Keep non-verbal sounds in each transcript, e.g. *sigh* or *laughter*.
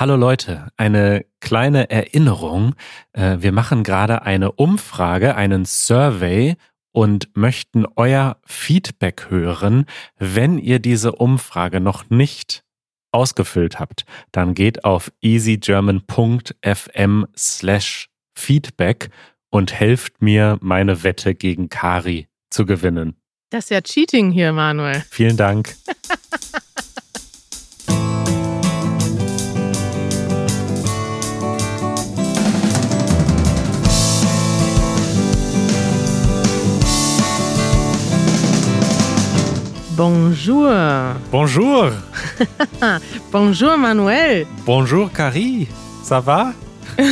Hallo Leute, eine kleine Erinnerung. Äh, wir machen gerade eine Umfrage, einen Survey und möchten euer Feedback hören. Wenn ihr diese Umfrage noch nicht ausgefüllt habt, dann geht auf easygerman.fm slash feedback und helft mir, meine Wette gegen Kari zu gewinnen. Das ist ja Cheating hier, Manuel. Vielen Dank. *laughs* Bonjour. Bonjour. *laughs* Bonjour, Manuel. Bonjour, Carrie. Ça va? *laughs*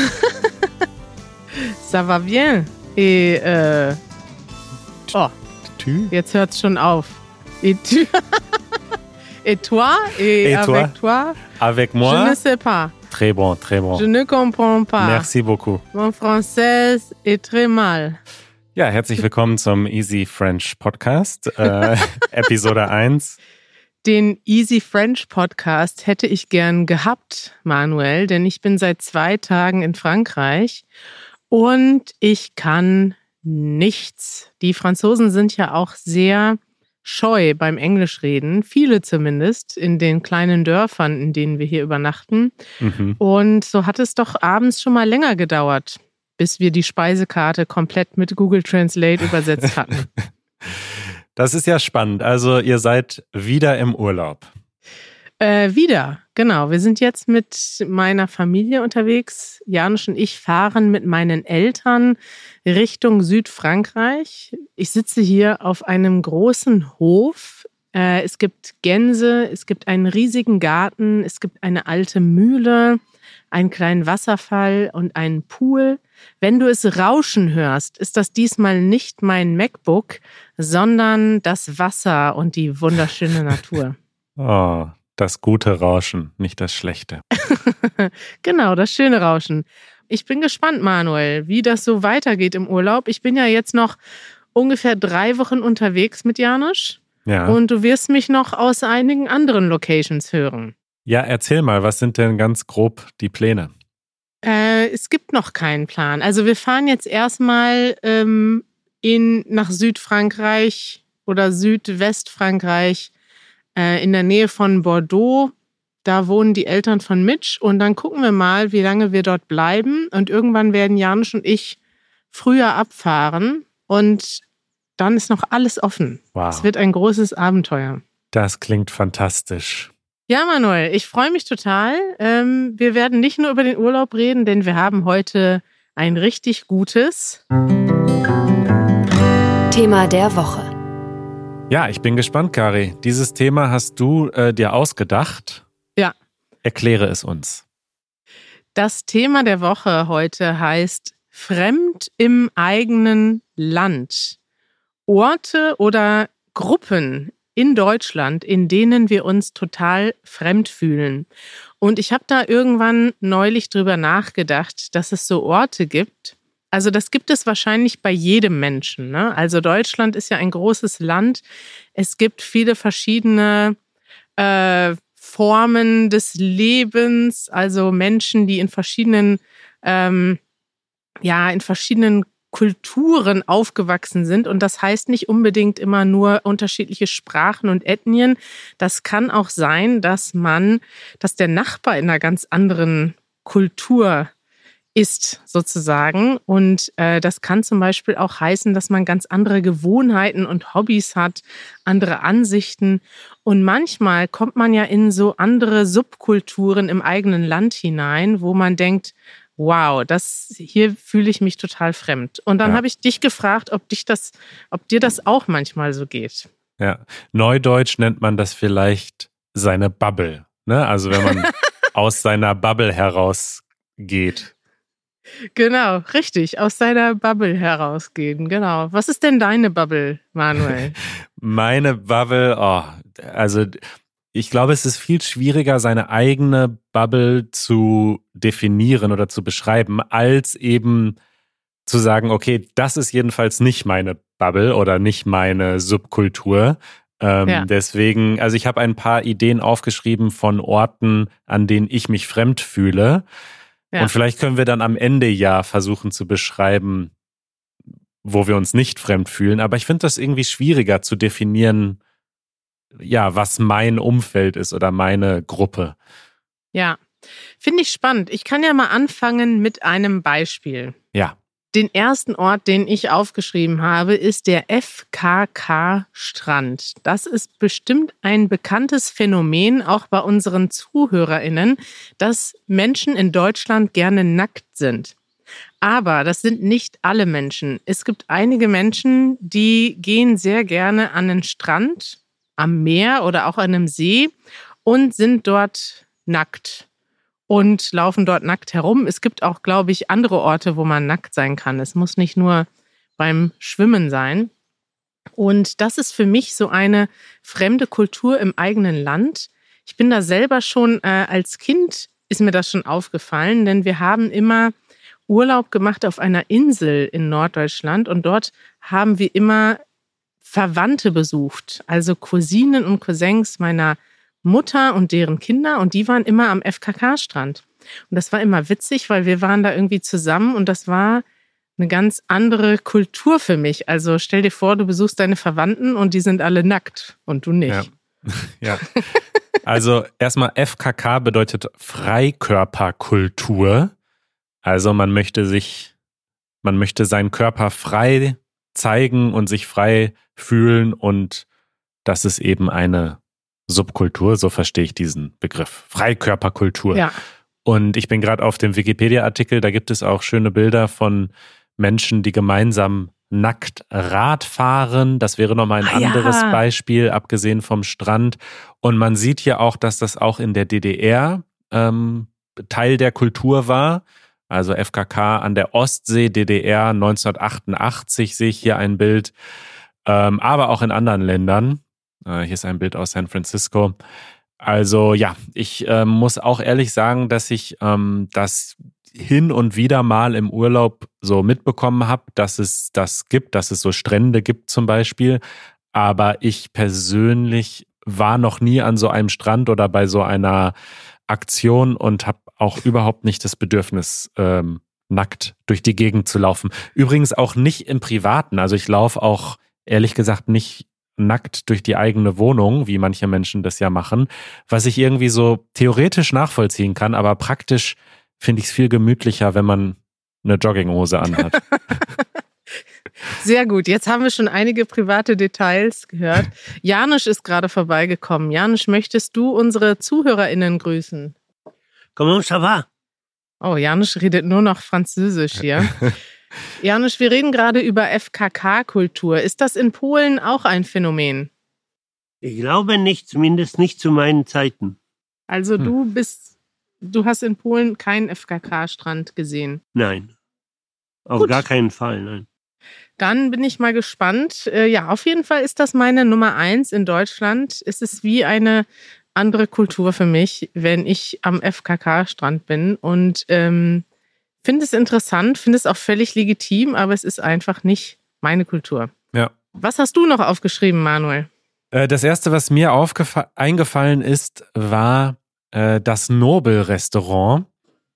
Ça va bien. Et, äh, oh, Tu? jetzt hört's schon auf. Et tu? *laughs* Et toi? Et, avec toi? Avec Je moi? ne sais pas. Très bon, très bon. Je ne comprends pas. Merci beaucoup. Mon français est très mal. Ja, herzlich willkommen zum Easy French Podcast, äh, *laughs* Episode 1. Den Easy French Podcast hätte ich gern gehabt, Manuel, denn ich bin seit zwei Tagen in Frankreich und ich kann nichts. Die Franzosen sind ja auch sehr scheu beim Englischreden, viele zumindest in den kleinen Dörfern, in denen wir hier übernachten. Mhm. Und so hat es doch abends schon mal länger gedauert, bis wir die Speisekarte komplett mit Google Translate übersetzt *laughs* hatten. Das ist ja spannend. Also ihr seid wieder im Urlaub. Äh, wieder, genau. Wir sind jetzt mit meiner Familie unterwegs. Janusz und ich fahren mit meinen Eltern Richtung Südfrankreich. Ich sitze hier auf einem großen Hof. Äh, es gibt Gänse, es gibt einen riesigen Garten, es gibt eine alte Mühle, einen kleinen Wasserfall und einen Pool. Wenn du es rauschen hörst, ist das diesmal nicht mein MacBook, sondern das Wasser und die wunderschöne Natur. Oh, *laughs* das gute Rauschen, nicht das schlechte. *laughs* genau, das schöne Rauschen. Ich bin gespannt, Manuel, wie das so weitergeht im Urlaub. Ich bin ja jetzt noch ungefähr drei Wochen unterwegs mit Janusz Ja. und du wirst mich noch aus einigen anderen Locations hören. Ja, erzähl mal, was sind denn ganz grob die Pläne? Äh, es gibt noch keinen Plan. Also wir fahren jetzt erstmal ähm, in, nach Südfrankreich oder Südwestfrankreich äh, in der Nähe von Bordeaux. Da wohnen die Eltern von Mitch und dann gucken wir mal, wie lange wir dort bleiben. Und irgendwann werden Janusz und ich früher abfahren und dann ist noch alles offen. Wow. Es wird ein großes Abenteuer. Das klingt fantastisch. Ja, Manuel, ich freue mich total. Ähm, wir werden nicht nur über den Urlaub reden, denn wir haben heute ein richtig gutes. Thema der Woche. Ja, ich bin gespannt, Kari. Dieses Thema hast du äh, dir ausgedacht. Ja. Erkläre es uns. Das Thema der Woche heute heißt Fremd im eigenen Land. Orte oder Gruppen in Deutschland, in denen wir uns total fremd fühlen. Und ich habe da irgendwann neulich drüber nachgedacht, dass es so Orte gibt. Also das gibt es wahrscheinlich bei jedem Menschen. Ne? Also Deutschland ist ja ein großes Land. Es gibt viele verschiedene äh, Formen des Lebens, also Menschen, die in verschiedenen, ähm, ja, in verschiedenen Kulturen aufgewachsen sind. Und das heißt nicht unbedingt immer nur unterschiedliche Sprachen und Ethnien. Das kann auch sein, dass man, dass der Nachbar in einer ganz anderen Kultur ist sozusagen. Und äh, das kann zum Beispiel auch heißen, dass man ganz andere Gewohnheiten und Hobbys hat, andere Ansichten. Und manchmal kommt man ja in so andere Subkulturen im eigenen Land hinein, wo man denkt, wow, das hier fühle ich mich total fremd. Und dann Ja. habe ich dich gefragt, ob dich das, ob dir das auch manchmal so geht. Ja. Neudeutsch nennt man das vielleicht seine Bubble. Ne? Also wenn man *laughs* aus seiner Bubble herausgeht. Genau, richtig, aus deiner Bubble herausgehen. Genau. Was ist denn deine Bubble, Manuel? *laughs* Meine Bubble, oh, also ich glaube, es ist viel schwieriger, seine eigene Bubble zu definieren oder zu beschreiben, als eben zu sagen, okay, das ist jedenfalls nicht meine Bubble oder nicht meine Subkultur. Ähm, ja. Deswegen, also ich habe ein paar Ideen aufgeschrieben von Orten, an denen ich mich fremd fühle. Ja. Und vielleicht können wir dann am Ende ja versuchen zu beschreiben, wo wir uns nicht fremd fühlen. Aber ich finde das irgendwie schwieriger zu definieren, ja, was mein Umfeld ist oder meine Gruppe. Ja, finde ich spannend. Ich kann ja mal anfangen mit einem Beispiel. Ja. Den ersten Ort, den ich aufgeschrieben habe, ist der FKK-Strand. Das ist bestimmt ein bekanntes Phänomen, auch bei unseren ZuhörerInnen, dass Menschen in Deutschland gerne nackt sind. Aber das sind nicht alle Menschen. Es gibt einige Menschen, die gehen sehr gerne an den Strand, am Meer oder auch an einem See und sind dort nackt und laufen dort nackt herum. Es gibt auch, glaube ich, andere Orte, wo man nackt sein kann. Es muss nicht nur beim Schwimmen sein. Und das ist für mich so eine fremde Kultur im eigenen Land. Ich bin da selber schon äh, als Kind ist mir das schon aufgefallen, denn wir haben immer Urlaub gemacht auf einer Insel in Norddeutschland und dort haben wir immer Verwandte besucht, also Cousinen und Cousins meiner Mutter und deren Kinder und die waren immer am FKK-Strand. Und das war immer witzig, weil wir waren da irgendwie zusammen und das war eine ganz andere Kultur für mich. Also stell dir vor, du besuchst deine Verwandten und die sind alle nackt und du nicht. Ja. *laughs* ja. Also erstmal FKK bedeutet Freikörperkultur. Also man möchte sich, man möchte seinen Körper frei zeigen und sich frei fühlen und das ist eben eine Subkultur, so verstehe ich diesen Begriff. Freikörperkultur. Ja. Und ich bin gerade auf dem Wikipedia-Artikel, da gibt es auch schöne Bilder von Menschen, die gemeinsam nackt Rad fahren. Das wäre nochmal ein ah, anderes ja. Beispiel, abgesehen vom Strand. Und man sieht hier auch, dass das auch in der DDR ähm, Teil der Kultur war. Also FKK an der Ostsee, DDR 1988 sehe ich hier ein Bild, ähm, aber auch in anderen Ländern. Äh, hier ist ein Bild aus San Francisco. Also ja, ich äh, muss auch ehrlich sagen, dass ich ähm, das hin und wieder mal im Urlaub so mitbekommen habe, dass es das gibt, dass es so Strände gibt zum Beispiel. Aber ich persönlich war noch nie an so einem Strand oder bei so einer Aktion und habe auch überhaupt nicht das Bedürfnis, ähm, nackt durch die Gegend zu laufen. Übrigens auch nicht im Privaten. Also ich laufe auch ehrlich gesagt nicht nackt durch die eigene Wohnung, wie manche Menschen das ja machen, was ich irgendwie so theoretisch nachvollziehen kann, aber praktisch finde ich es viel gemütlicher, wenn man eine Jogginghose anhat. *laughs* Sehr gut. Jetzt haben wir schon einige private Details gehört. Janusz ist gerade vorbeigekommen. Janusz, möchtest du unsere ZuhörerInnen grüßen? Comment ça va? Oh, Janusz redet nur noch Französisch hier. *laughs* Janusz, wir reden gerade über FKK-Kultur. Ist das in Polen auch ein Phänomen? Ich glaube nicht, zumindest nicht zu meinen Zeiten. Also hm. du bist, du hast in Polen keinen FKK-Strand gesehen? Nein. Auf Gut. gar keinen Fall, nein. Dann bin ich mal gespannt. Äh, ja, auf jeden Fall ist das meine Nummer eins in Deutschland. Es ist wie eine andere Kultur für mich, wenn ich am FKK-Strand bin. Und ähm, finde es interessant, finde es auch völlig legitim, aber es ist einfach nicht meine Kultur. Ja. Was hast du noch aufgeschrieben, Manuel? Äh, das erste, was mir eingefallen ist, war äh, das Nobel-Restaurant.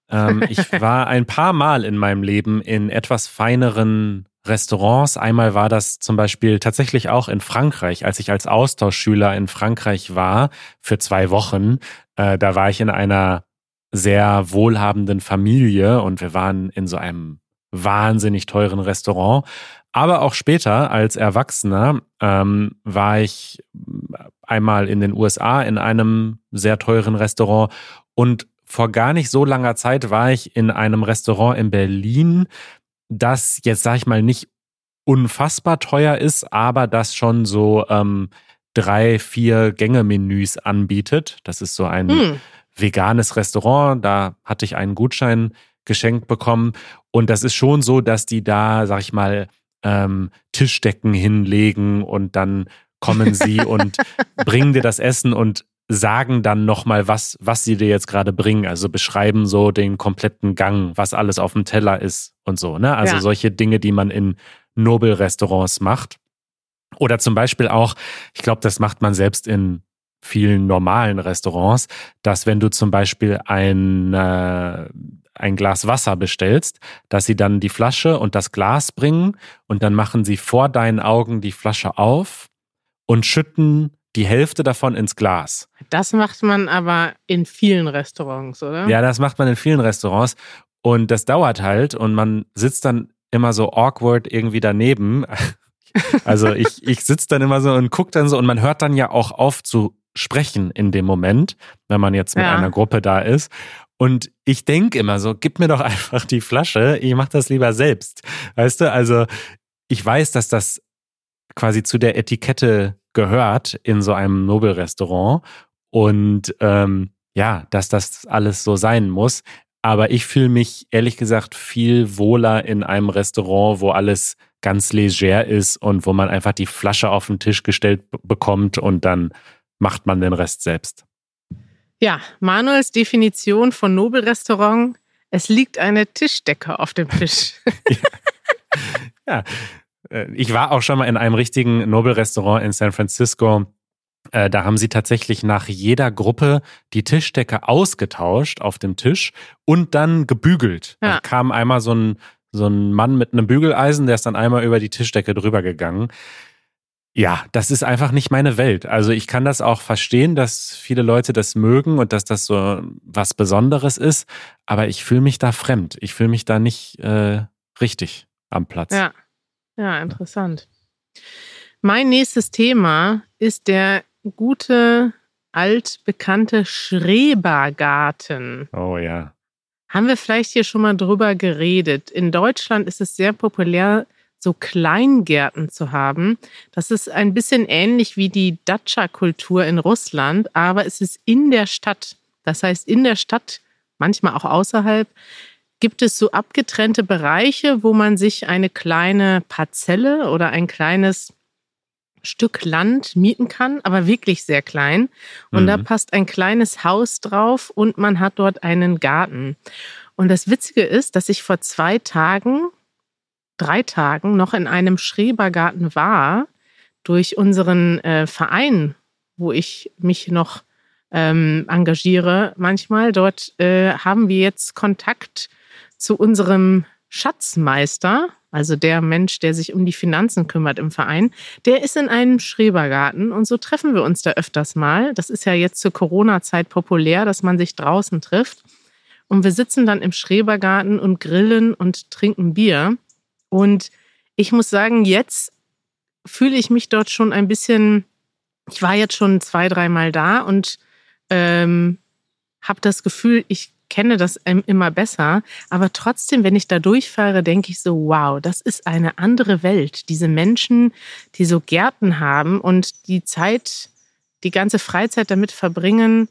Ähm, *laughs* ich war ein paar Mal in meinem Leben in etwas feineren Restaurants. Einmal war das zum Beispiel tatsächlich auch in Frankreich, als ich als Austauschschüler in Frankreich war für zwei Wochen. Äh, da war ich in einer sehr wohlhabenden Familie und wir waren in so einem wahnsinnig teuren Restaurant. Aber auch später als Erwachsener ähm, war ich einmal in den USA in einem sehr teuren Restaurant und vor gar nicht so langer Zeit war ich in einem Restaurant in Berlin, das jetzt sag ich mal nicht unfassbar teuer ist, aber das schon so ähm, drei, vier Gänge-Menüs anbietet. Das ist so ein hm veganes Restaurant. Da hatte ich einen Gutschein geschenkt bekommen. Und das ist schon so, dass die da, sag ich mal, ähm, Tischdecken hinlegen und dann kommen sie und *laughs* bringen dir das Essen und sagen dann nochmal, was, was sie dir jetzt gerade bringen. Also beschreiben so den kompletten Gang, was alles auf dem Teller ist und so. Ne? Also ja. solche Dinge, die man in Nobelrestaurants macht. Oder zum Beispiel auch, ich glaube, das macht man selbst in vielen normalen Restaurants, dass wenn du zum Beispiel ein, äh, ein Glas Wasser bestellst, dass sie dann die Flasche und das Glas bringen und dann machen sie vor deinen Augen die Flasche auf und schütten die Hälfte davon ins Glas. Das macht man aber in vielen Restaurants, oder? Ja, das macht man in vielen Restaurants und das dauert halt und man sitzt dann immer so awkward irgendwie daneben. *laughs* Also ich, ich sitze dann immer so und gucke dann so und man hört dann ja auch auf zu sprechen in dem Moment, wenn man jetzt mit Ja. einer Gruppe da ist. Und ich denke immer so, gib mir doch *laughs* einfach die Flasche, ich mache das lieber selbst. Weißt du, also ich weiß, dass das quasi zu der Etikette gehört in so einem Nobelrestaurant und ähm, ja, dass das alles so sein muss. Aber ich fühle mich ehrlich gesagt viel wohler in einem Restaurant, wo alles ganz leger ist und wo man einfach die Flasche auf den Tisch gestellt bekommt und dann macht man den Rest selbst. Ja, Manuels Definition von Nobelrestaurant. Es liegt eine Tischdecke auf dem Tisch. *laughs* Äh, Ich war auch schon mal in einem richtigen Nobelrestaurant in San Francisco. Äh, Da haben sie tatsächlich nach jeder Gruppe die Tischdecke ausgetauscht auf dem Tisch und dann gebügelt. Ja. Da kam einmal so ein, so ein Mann mit einem Bügeleisen, der ist dann einmal über die Tischdecke drüber gegangen. Ja, das ist einfach nicht meine Welt. Also ich kann das auch verstehen, dass viele Leute das mögen und dass das so was Besonderes ist, aber ich fühle mich da fremd. Ich fühle mich da nicht äh, richtig am Platz. Ja, ja, interessant. Mein nächstes Thema ist der gute, altbekannte Schrebergarten. Oh ja. Haben wir vielleicht hier schon mal drüber geredet? In Deutschland ist es sehr populär, so Kleingärten zu haben. Das ist ein bisschen ähnlich wie die Datscha-Kultur in Russland, aber es ist in der Stadt. Das heißt, in der Stadt, manchmal auch außerhalb, gibt es so abgetrennte Bereiche, wo man sich eine kleine Parzelle oder ein kleines Stück Land mieten kann, aber wirklich sehr klein. Und da Mhm. passt ein kleines Haus drauf und man hat dort einen Garten. Und das Witzige ist, dass ich vor zwei Tagen, drei Tagen noch in einem Schrebergarten war, durch unseren äh, Verein, wo ich mich noch ähm, engagiere manchmal. Dort äh, haben wir jetzt Kontakt zu unserem Schatzmeister, also der Mensch, der sich um die Finanzen kümmert im Verein. Der ist in einem Schrebergarten und so treffen wir uns da öfters mal. Das ist ja jetzt zur Corona-Zeit populär, dass man sich draußen trifft. Und wir sitzen dann im Schrebergarten und grillen und trinken Bier. Und ich muss sagen, jetzt fühle ich mich dort schon ein bisschen, ich war jetzt schon zwei, dreimal da und ähm, habe das Gefühl, ich kenne das immer besser. Aber trotzdem, wenn ich da durchfahre, denke ich so, wow, das ist eine andere Welt. Diese Menschen, die so Gärten haben und die Zeit, die ganze Freizeit damit verbringen,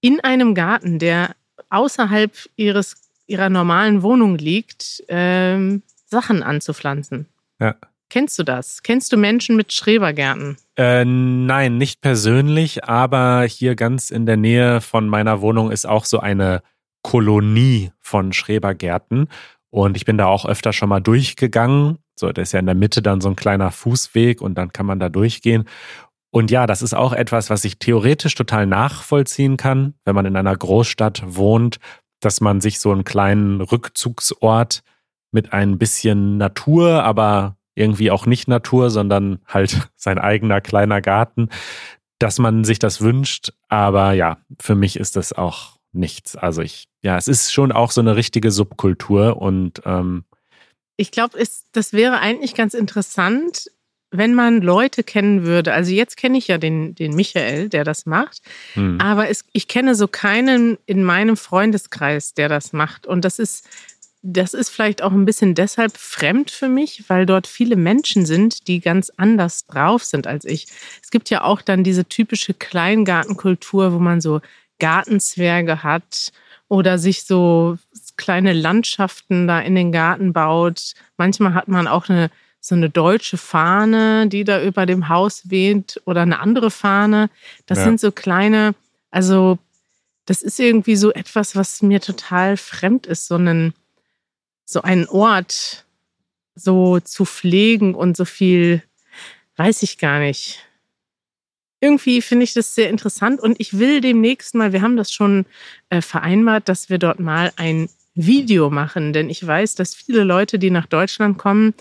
in einem Garten, der außerhalb ihres, ihrer normalen Wohnung liegt, ähm, Sachen anzupflanzen. Ja. Kennst du das? Kennst du Menschen mit Schrebergärten? Äh, nein, nicht persönlich, aber hier ganz in der Nähe von meiner Wohnung ist auch so eine Kolonie von Schrebergärten. Und ich bin da auch öfter schon mal durchgegangen. So, da ist ja in der Mitte dann so ein kleiner Fußweg und dann kann man da durchgehen. Und ja, das ist auch etwas, was ich theoretisch total nachvollziehen kann, wenn man in einer Großstadt wohnt, dass man sich so einen kleinen Rückzugsort mit ein bisschen Natur, aber irgendwie auch nicht Natur, sondern halt *laughs* sein eigener kleiner Garten, dass man sich das wünscht. Aber ja, für mich ist das auch nichts. Also ich, ja, es ist schon auch so eine richtige Subkultur und ähm, Ich glaube, das wäre eigentlich ganz interessant, wenn man Leute kennen würde. Also jetzt kenne ich ja den, den Michael, der das macht. hm, Aber es, ich kenne so keinen in meinem Freundeskreis, der das macht. Und das ist, das ist vielleicht auch ein bisschen deshalb fremd für mich, weil dort viele Menschen sind, die ganz anders drauf sind als ich. Es gibt ja auch dann diese typische Kleingartenkultur, wo man so Gartenzwerge hat oder sich so kleine Landschaften da in den Garten baut. Manchmal hat man auch eine so eine deutsche Fahne, die da über dem Haus weht oder eine andere Fahne. Das Ja. sind so kleine, also das ist irgendwie so etwas, was mir total fremd ist, so einen, so einen Ort so zu pflegen und so viel, weiß ich gar nicht. Irgendwie finde ich das sehr interessant und ich will demnächst mal, wir haben das schon äh, vereinbart, dass wir dort mal ein Video machen, denn ich weiß, dass viele Leute, die nach Deutschland kommen,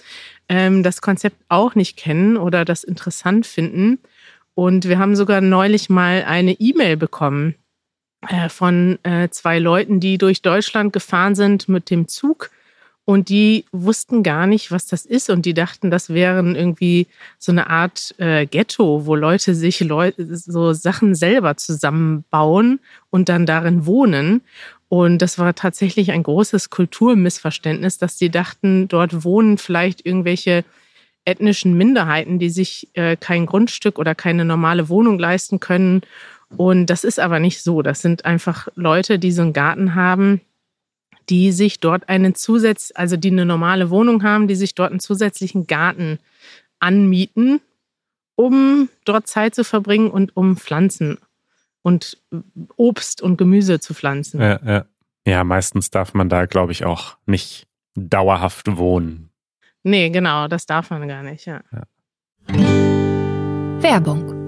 ähm, das Konzept auch nicht kennen oder das interessant finden. Und wir haben sogar neulich mal eine E-Mail bekommen äh, von äh, zwei Leuten, die durch Deutschland gefahren sind mit dem Zug und die wussten gar nicht, was das ist. Und die dachten, das wären irgendwie so eine Art äh, Ghetto, wo Leute sich Leu so Sachen selber zusammenbauen und dann darin wohnen. Und das war tatsächlich ein großes Kulturmissverständnis, dass die dachten, dort wohnen vielleicht irgendwelche ethnischen Minderheiten, die sich äh, kein Grundstück oder keine normale Wohnung leisten können. Und das ist aber nicht so. Das sind einfach Leute, die so einen Garten haben die sich dort einen Zusatz, also die eine normale Wohnung haben, die sich dort einen zusätzlichen Garten anmieten, um dort Zeit zu verbringen und um Pflanzen und Obst und Gemüse zu pflanzen. Ja, ja. ja meistens darf man da, glaube ich, auch nicht dauerhaft wohnen. Nee, genau, das darf man gar nicht, ja. ja. Werbung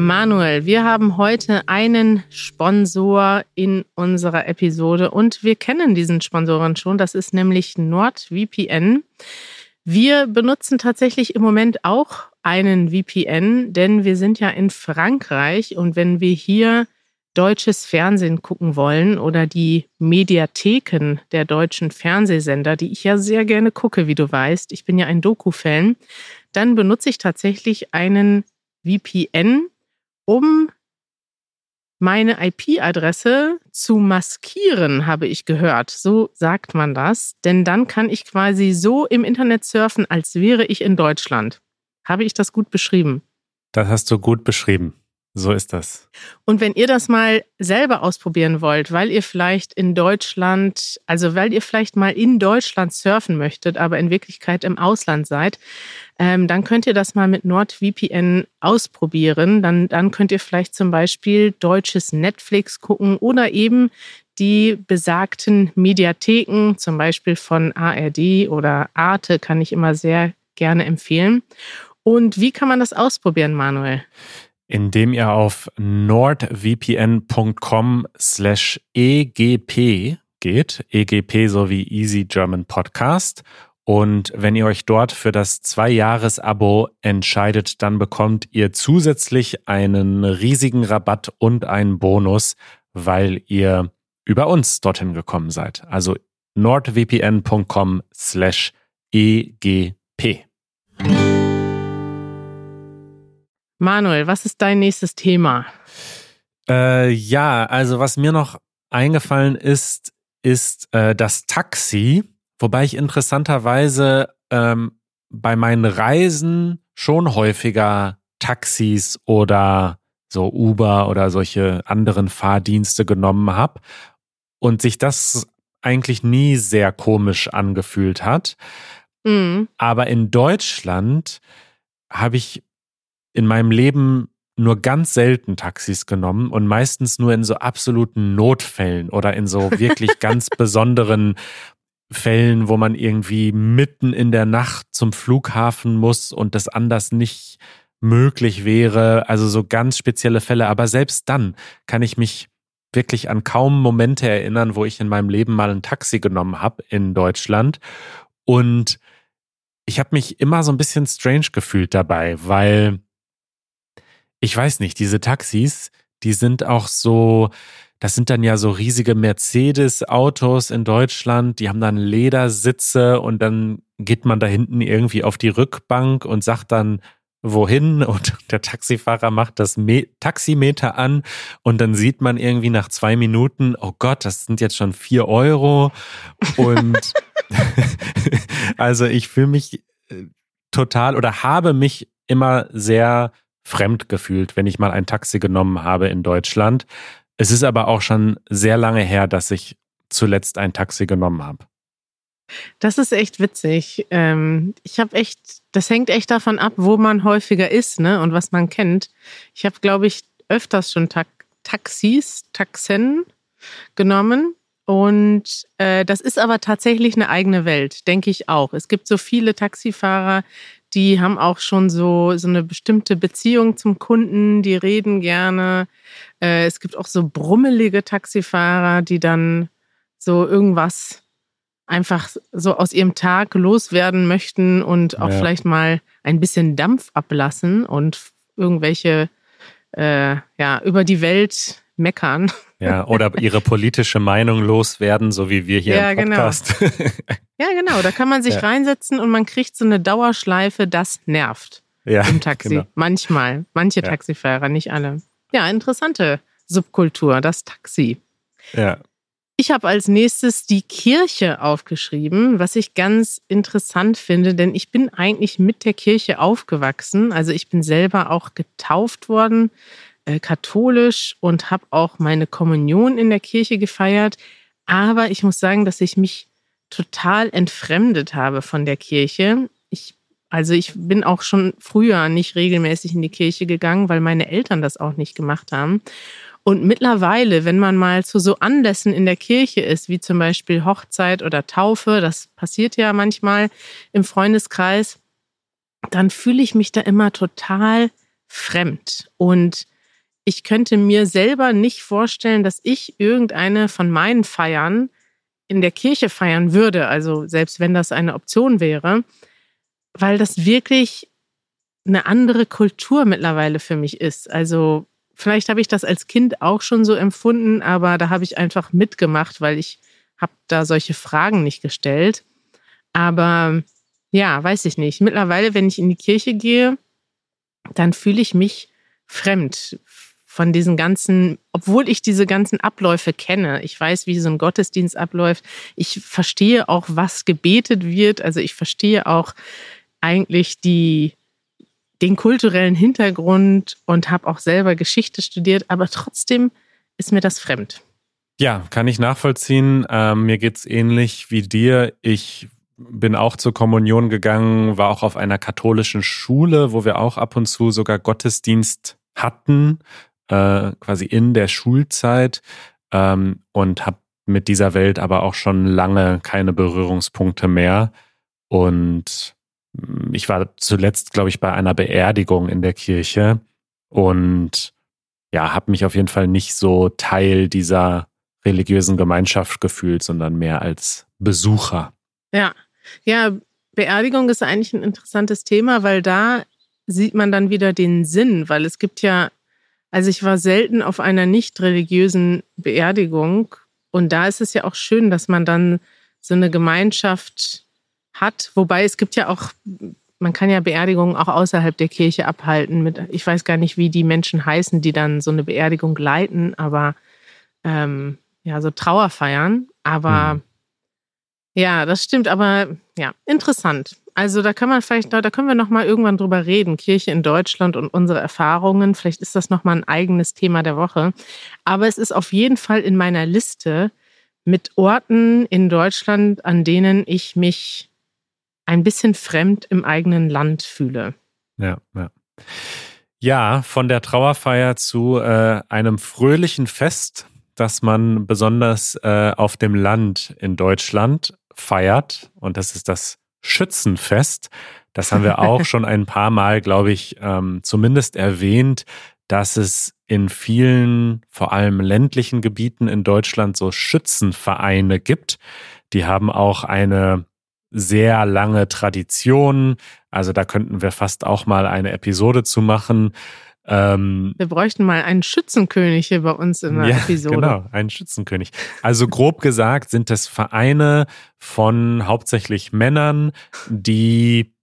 Manuel, wir haben heute einen Sponsor in unserer Episode und wir kennen diesen Sponsoren schon. Das ist nämlich NordVPN. Wir benutzen tatsächlich im Moment auch einen VPN, denn wir sind ja in Frankreich und wenn wir hier deutsches Fernsehen gucken wollen oder die Mediatheken der deutschen Fernsehsender, die ich ja sehr gerne gucke, wie du weißt, ich bin ja ein Doku-Fan, dann benutze ich tatsächlich einen VPN um meine IP-Adresse zu maskieren, habe ich gehört. So sagt man das. Denn dann kann ich quasi so im Internet surfen, als wäre ich in Deutschland. Habe ich das gut beschrieben? Das hast du gut beschrieben. So ist das. Und wenn ihr das mal selber ausprobieren wollt, weil ihr vielleicht in Deutschland, also weil ihr vielleicht mal in Deutschland surfen möchtet, aber in Wirklichkeit im Ausland seid, ähm, dann könnt ihr das mal mit NordVPN ausprobieren. Dann, dann könnt ihr vielleicht zum Beispiel deutsches Netflix gucken oder eben die besagten Mediatheken, zum Beispiel von ARD oder Arte, kann ich immer sehr gerne empfehlen. Und wie kann man das ausprobieren, Manuel? Indem ihr auf nordvpn.com slash egp geht, egp sowie Easy German Podcast. Und wenn ihr euch dort für das Zwei-Jahres-Abo entscheidet, dann bekommt ihr zusätzlich einen riesigen Rabatt und einen Bonus, weil ihr über uns dorthin gekommen seid. Also nordvpn.com slash egp. Manuel, was ist dein nächstes Thema? Äh, ja, also was mir noch eingefallen ist, ist äh, das Taxi, wobei ich interessanterweise ähm, bei meinen Reisen schon häufiger Taxis oder so Uber oder solche anderen Fahrdienste genommen habe und sich das eigentlich nie sehr komisch angefühlt hat. Mhm. Aber in Deutschland habe ich in meinem Leben nur ganz selten Taxis genommen und meistens nur in so absoluten Notfällen oder in so wirklich *laughs* ganz besonderen Fällen, wo man irgendwie mitten in der Nacht zum Flughafen muss und das anders nicht möglich wäre. Also so ganz spezielle Fälle. Aber selbst dann kann ich mich wirklich an kaum Momente erinnern, wo ich in meinem Leben mal ein Taxi genommen habe in Deutschland. Und ich habe mich immer so ein bisschen strange gefühlt dabei, weil ich weiß nicht, diese Taxis, die sind auch so, das sind dann ja so riesige Mercedes-Autos in Deutschland, die haben dann Ledersitze und dann geht man da hinten irgendwie auf die Rückbank und sagt dann, wohin? *laughs* Und der Taxifahrer macht das Me Taximeter an und dann sieht man irgendwie nach zwei Minuten, oh Gott, das sind jetzt schon vier Euro. Und *laughs* *laughs* also ich fühle mich äh, total oder habe mich immer sehr fremd gefühlt, wenn ich mal ein Taxi genommen habe in Deutschland. Es ist aber auch schon sehr lange her, dass ich zuletzt ein Taxi genommen habe. Das ist echt witzig. Ähm, ich habe echt, das hängt echt davon ab, wo man häufiger ist, ne, und was man kennt. Ich habe, glaube ich, öfters schon Ta Taxis, Taxen genommen. Und äh, das ist aber tatsächlich eine eigene Welt, denke ich auch. Es gibt so viele Taxifahrer, die haben auch schon so, so eine bestimmte Beziehung zum Kunden, die reden gerne. Äh, es gibt auch so brummelige Taxifahrer, die dann so irgendwas einfach so aus ihrem Tag loswerden möchten und auch ja. vielleicht mal ein bisschen Dampf ablassen und irgendwelche äh, ja über die Welt meckern. Ja, oder ihre politische Meinung loswerden, so wie wir hier ja, im genau. Podcast. Genau. ja, genau. Da kann man sich ja. reinsetzen und man kriegt so eine Dauerschleife, das nervt ja, im Taxi. Genau. Manchmal. Manche Taxifahrer, nicht alle. Ja, interessante Subkultur, das Taxi. Ja. Ich habe als nächstes die Kirche aufgeschrieben, was ich ganz interessant finde, denn ich bin eigentlich mit der Kirche aufgewachsen. Also ich bin selber auch getauft worden, äh, katholisch und habe auch meine Kommunion in der Kirche gefeiert. Aber ich muss sagen, dass ich mich total entfremdet habe von der Kirche. Ich, also ich bin auch schon früher nicht regelmäßig in die Kirche gegangen, weil meine Eltern das auch nicht gemacht haben. Und mittlerweile, wenn man mal zu so Anlässen in der Kirche ist, wie zum Beispiel Hochzeit oder Taufe, das passiert ja manchmal im Freundeskreis, dann fühle ich mich da immer total fremd. Und ich könnte mir selber nicht vorstellen, dass ich irgendeine von meinen Feiern in der Kirche feiern würde, also selbst wenn das eine Option wäre, weil das wirklich eine andere Kultur mittlerweile für mich ist. Also vielleicht habe ich das als Kind auch schon so empfunden, aber da habe ich einfach mitgemacht, weil ich habe da solche Fragen nicht gestellt. Aber ja, weiß ich nicht. Mittlerweile, wenn ich in die Kirche gehe, dann fühle ich mich fremd von diesen ganzen, obwohl ich diese ganzen Abläufe kenne. Ich weiß, wie so ein Gottesdienst abläuft. Ich verstehe auch, was gebetet wird. Also ich verstehe auch eigentlich die, den kulturellen Hintergrund und habe auch selber Geschichte studiert, aber trotzdem ist mir das fremd. Ja, kann ich nachvollziehen. Ähm, mir es ähnlich wie dir. Ich bin auch zur Kommunion gegangen, war auch auf einer katholischen Schule, wo wir auch ab und zu sogar Gottesdienst hatten, äh, quasi in der Schulzeit ähm, und habe mit dieser Welt aber auch schon lange keine Berührungspunkte mehr. Und ich war zuletzt, glaube ich, bei einer Beerdigung in der Kirche und ja, habe mich auf jeden Fall nicht so Teil dieser religiösen Gemeinschaft gefühlt, sondern mehr als Besucher. Ja, ja, Beerdigung ist eigentlich ein interessantes Thema, weil da sieht man dann wieder den Sinn, weil es gibt ja, also ich war selten auf einer nicht religiösen Beerdigung und da ist es ja auch schön, dass man dann so eine Gemeinschaft hat. Wobei es gibt ja auch, man kann ja Beerdigungen auch außerhalb der Kirche abhalten. Mit, ich weiß gar nicht, wie die Menschen heißen, die dann so eine Beerdigung leiten, aber ähm, ja, so Trauerfeiern. Aber mhm. ja, das stimmt. Aber ja, interessant. Also da kann man vielleicht, da können wir noch mal irgendwann drüber reden. Kirche in Deutschland und unsere Erfahrungen. Vielleicht ist das noch mal ein eigenes Thema der Woche. Aber es ist auf jeden Fall in meiner Liste mit Orten in Deutschland, an denen ich mich ein bisschen fremd im eigenen Land fühle. Ja, ja. Ja, von der Trauerfeier zu äh, einem fröhlichen Fest, das man besonders äh, auf dem Land in Deutschland feiert. Und das ist das Schützenfest. Das haben wir auch *laughs* schon ein paar Mal, glaube ich, ähm, zumindest erwähnt, dass es in vielen, vor allem ländlichen Gebieten in Deutschland so Schützenvereine gibt. Die haben auch eine sehr lange Tradition. Also da könnten wir fast auch mal eine Episode zu machen. Ähm, wir bräuchten mal einen Schützenkönig hier bei uns in der ja, Episode. Genau, einen Schützenkönig. Also grob gesagt sind das Vereine von hauptsächlich Männern, die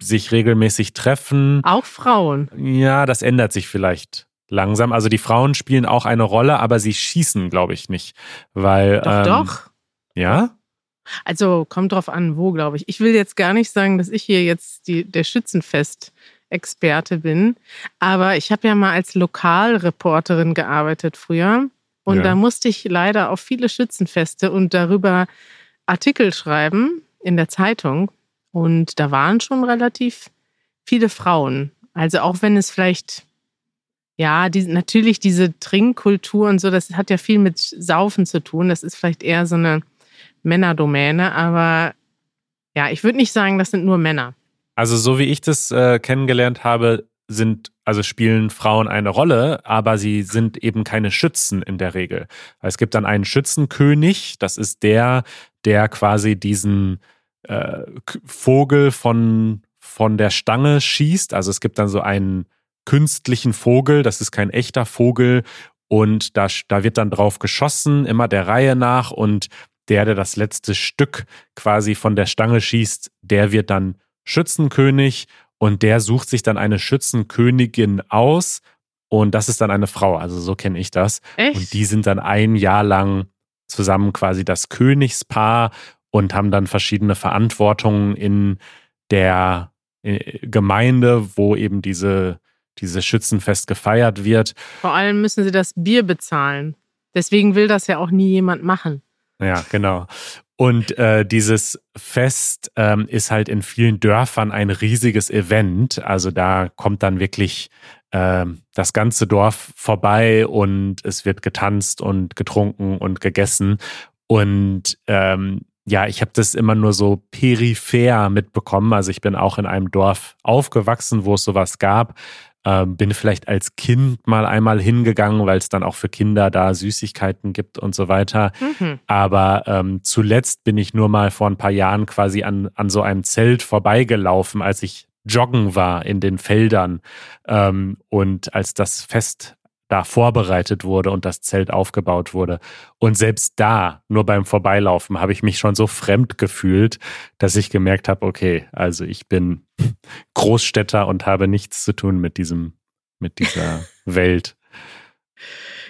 sich regelmäßig treffen. Auch Frauen. Ja, das ändert sich vielleicht langsam. Also die Frauen spielen auch eine Rolle, aber sie schießen, glaube ich, nicht. Weil. Doch, ähm, doch. Ja? Also kommt drauf an, wo, glaube ich. Ich will jetzt gar nicht sagen, dass ich hier jetzt die, der Schützenfest-Experte bin, aber ich habe ja mal als Lokalreporterin gearbeitet früher und ja. da musste ich leider auf viele Schützenfeste und darüber Artikel schreiben in der Zeitung und da waren schon relativ viele Frauen. Also auch wenn es vielleicht ja, die, natürlich diese Trinkkultur und so, das hat ja viel mit Saufen zu tun. Das ist vielleicht eher so eine Männerdomäne, aber ja, ich würde nicht sagen, das sind nur Männer. Also so wie ich das äh, kennengelernt habe, sind, also spielen Frauen eine Rolle, aber sie sind eben keine Schützen in der Regel. Es gibt dann einen Schützenkönig, das ist der, der quasi diesen äh, Vogel von, von der Stange schießt. Also es gibt dann so einen künstlichen Vogel, das ist kein echter Vogel und da, da wird dann drauf geschossen, immer der Reihe nach und der, der das letzte Stück quasi von der Stange schießt, der wird dann Schützenkönig und der sucht sich dann eine Schützenkönigin aus und das ist dann eine Frau, also so kenne ich das. Echt? Und die sind dann ein Jahr lang zusammen quasi das Königspaar und haben dann verschiedene Verantwortungen in der äh, Gemeinde, wo eben diese, diese Schützenfest gefeiert wird. Vor allem müssen sie das Bier bezahlen. Deswegen will das ja auch nie jemand machen. Ja, genau. Und äh, dieses Fest ähm, ist halt in vielen Dörfern ein riesiges Event. Also da kommt dann wirklich äh, das ganze Dorf vorbei und es wird getanzt und getrunken und gegessen. Und ähm, ja, ich habe das immer nur so peripher mitbekommen. Also ich bin auch in einem Dorf aufgewachsen, wo es sowas gab. Ähm, bin vielleicht als Kind mal einmal hingegangen, weil es dann auch für Kinder da Süßigkeiten gibt und so weiter. Mhm. Aber ähm, zuletzt bin ich nur mal vor ein paar Jahren quasi an, an so einem Zelt vorbeigelaufen, als ich joggen war in den Feldern ähm, und als das Fest da vorbereitet wurde und das Zelt aufgebaut wurde. Und selbst da, nur beim Vorbeilaufen, habe ich mich schon so fremd gefühlt, dass ich gemerkt habe, okay, also ich bin *laughs* Großstädter und habe nichts zu tun mit diesem, mit dieser *laughs* Welt.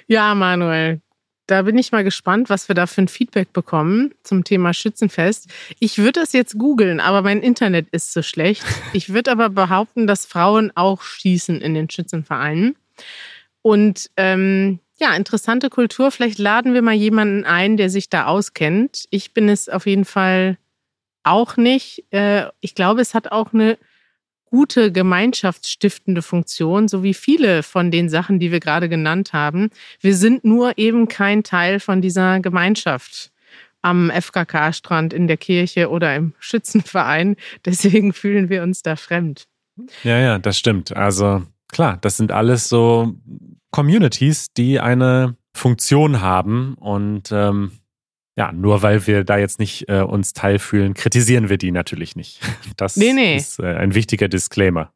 Ja, Manuel, da bin ich mal gespannt, was wir da für ein Feedback bekommen zum Thema Schützenfest. Ich würde das jetzt googeln, aber mein Internet ist so schlecht. Ich würde aber behaupten, dass Frauen auch schießen in den Schützenvereinen. Und ähm, ja, interessante Kultur. Vielleicht laden wir mal jemanden ein, der sich da auskennt. Ich bin es auf jeden Fall auch nicht. Äh, ich glaube, es hat auch eine gute gemeinschaftsstiftende Funktion, so wie viele von den Sachen, die wir gerade genannt haben. Wir sind nur eben kein Teil von dieser Gemeinschaft am FKK-Strand, in der Kirche oder im Schützenverein. *laughs* Deswegen fühlen wir uns da fremd. Ja, ja, das stimmt. Also klar, das sind alles so Communities, die eine Funktion haben und ähm, ja, nur weil wir da jetzt nicht äh, uns teilfühlen, kritisieren wir die natürlich nicht. *laughs* Das Nee, nee. ist äh, ein wichtiger Disclaimer.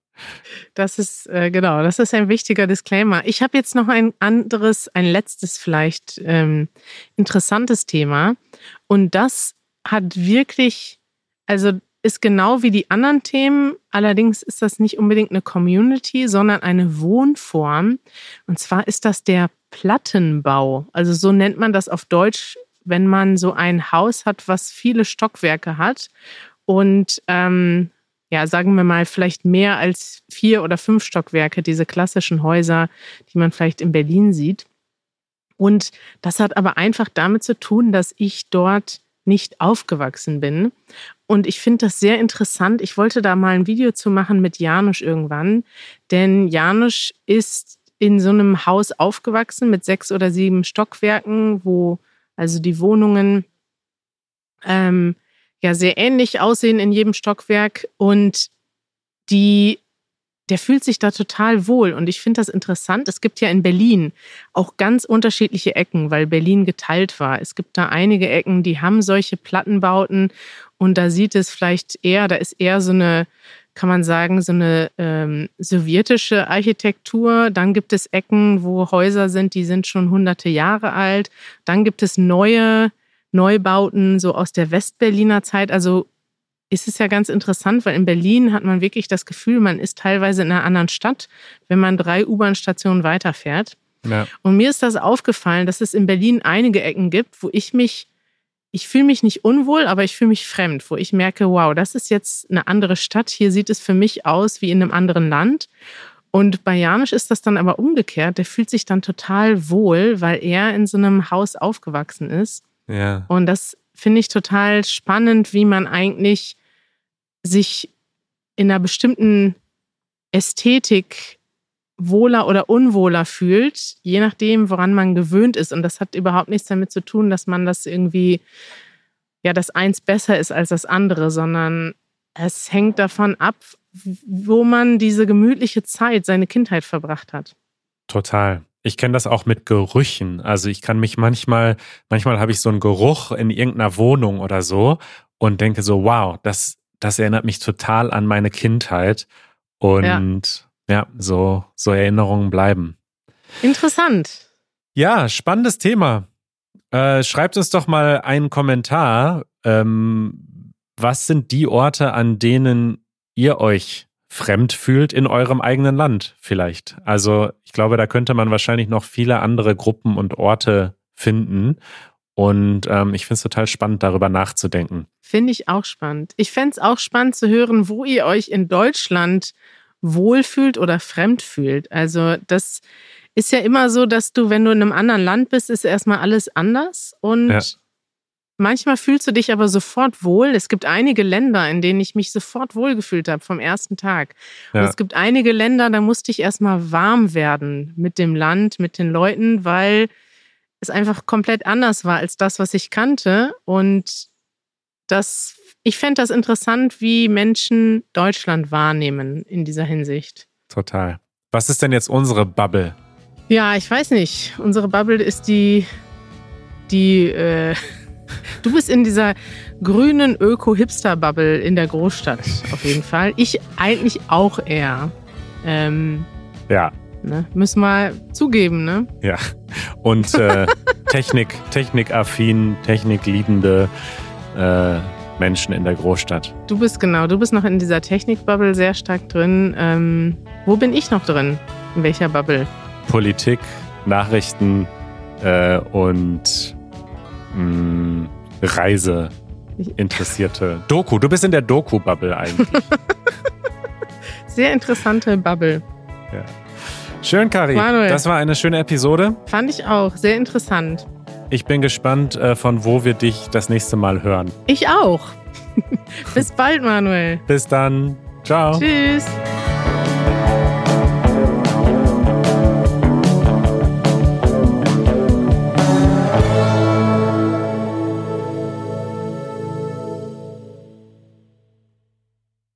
Das ist, äh, genau, das ist ein wichtiger Disclaimer. Ich habe jetzt noch ein anderes, ein letztes vielleicht ähm, interessantes Thema. Und das hat wirklich, also ist genau wie die anderen Themen. Allerdings ist das nicht unbedingt eine Community, sondern eine Wohnform. Und zwar ist das der Plattenbau. Also so nennt man das auf Deutsch, wenn man so ein Haus hat, was viele Stockwerke hat. Und ähm, ja, sagen wir mal, vielleicht mehr als vier oder fünf Stockwerke, diese klassischen Häuser, die man vielleicht in Berlin sieht. Und das hat aber einfach damit zu tun, dass ich dort nicht aufgewachsen bin. Und ich finde das sehr interessant. Ich wollte da mal ein Video zu machen mit Janusz irgendwann, denn Janusz ist in so einem Haus aufgewachsen mit sechs oder sieben Stockwerken, wo also die Wohnungen ähm, ja sehr ähnlich aussehen in jedem Stockwerk und die der fühlt sich da total wohl. Und ich finde das interessant. Es gibt ja in Berlin auch ganz unterschiedliche Ecken, weil Berlin geteilt war. Es gibt da einige Ecken, die haben solche Plattenbauten und da sieht es vielleicht eher, da ist eher so eine, kann man sagen, so eine ähm, sowjetische Architektur. Dann gibt es Ecken, wo Häuser sind, die sind schon hunderte Jahre alt. Dann gibt es neue Neubauten, so aus der Westberliner Zeit. Also ist es ja ganz interessant, weil in Berlin hat man wirklich das Gefühl, man ist teilweise in einer anderen Stadt, wenn man drei U-Bahn-Stationen weiterfährt. Ja. Und mir ist das aufgefallen, dass es in Berlin einige Ecken gibt, wo ich mich, ich fühle mich nicht unwohl, aber ich fühle mich fremd, wo ich merke, wow, das ist jetzt eine andere Stadt. Hier sieht es für mich aus wie in einem anderen Land. Und bei Janusz ist das dann aber umgekehrt. Der fühlt sich dann total wohl, weil er in so einem Haus aufgewachsen ist. Ja. Und das finde ich total spannend, wie man eigentlich sich in einer bestimmten Ästhetik wohler oder unwohler fühlt, je nachdem, woran man gewöhnt ist. Und das hat überhaupt nichts damit zu tun, dass man das irgendwie, ja, das eins besser ist als das andere, sondern es hängt davon ab, wo man diese gemütliche Zeit, seine Kindheit verbracht hat. Total. Ich kenne das auch mit Gerüchen. Also ich kann mich manchmal, manchmal habe ich so einen Geruch in irgendeiner Wohnung oder so und denke so, wow, das, das erinnert mich total an meine Kindheit. Und ja, ja so, so Erinnerungen bleiben. Interessant. Ja, spannendes Thema. Äh, schreibt uns doch mal einen Kommentar. Ähm, was sind die Orte, an denen ihr euch fremd fühlt in eurem eigenen Land vielleicht? Also ich glaube, da könnte man wahrscheinlich noch viele andere Gruppen und Orte finden. Und ähm, ich finde es total spannend, darüber nachzudenken. Finde ich auch spannend. Ich fände es auch spannend zu hören, wo ihr euch in Deutschland wohlfühlt oder fremd fühlt. Also das ist ja immer so, dass du, wenn du in einem anderen Land bist, ist erstmal alles anders. Und ja. Manchmal fühlst du dich aber sofort wohl. Es gibt einige Länder, in denen ich mich sofort wohlgefühlt habe vom ersten Tag. Ja. Und es gibt einige Länder, da musste ich erstmal warm werden mit dem Land, mit den Leuten, weil es einfach komplett anders war als das, was ich kannte. Und das, ich fände das interessant, wie Menschen Deutschland wahrnehmen in dieser Hinsicht. Total. Was ist denn jetzt unsere Bubble? Ja, ich weiß nicht. Unsere Bubble ist die, die, äh, du bist in dieser grünen Öko-Hipster-Bubble in der Großstadt, auf jeden Fall. Ich eigentlich auch eher. Ähm, ja. Ne? Müssen wir zugeben, ne? Ja. Und äh, *laughs* Technik, technikaffin, technikliebende äh, Menschen in der Großstadt. Du bist genau, du bist noch in dieser Technik-Bubble sehr stark drin. Ähm, wo bin ich noch drin? In welcher Bubble? Politik, Nachrichten äh, und mh, mm, Reise interessierte Doku. Du bist in der Doku-Bubble eigentlich. *laughs* Sehr interessante Bubble. Ja. Schön, Kari. Manuel. Das war eine schöne Episode. Fand ich auch. Sehr interessant. Ich bin gespannt, äh, von wo wir dich das nächste Mal hören. Ich auch. *laughs* Bis bald, Manuel. Bis dann. Ciao. Tschüss.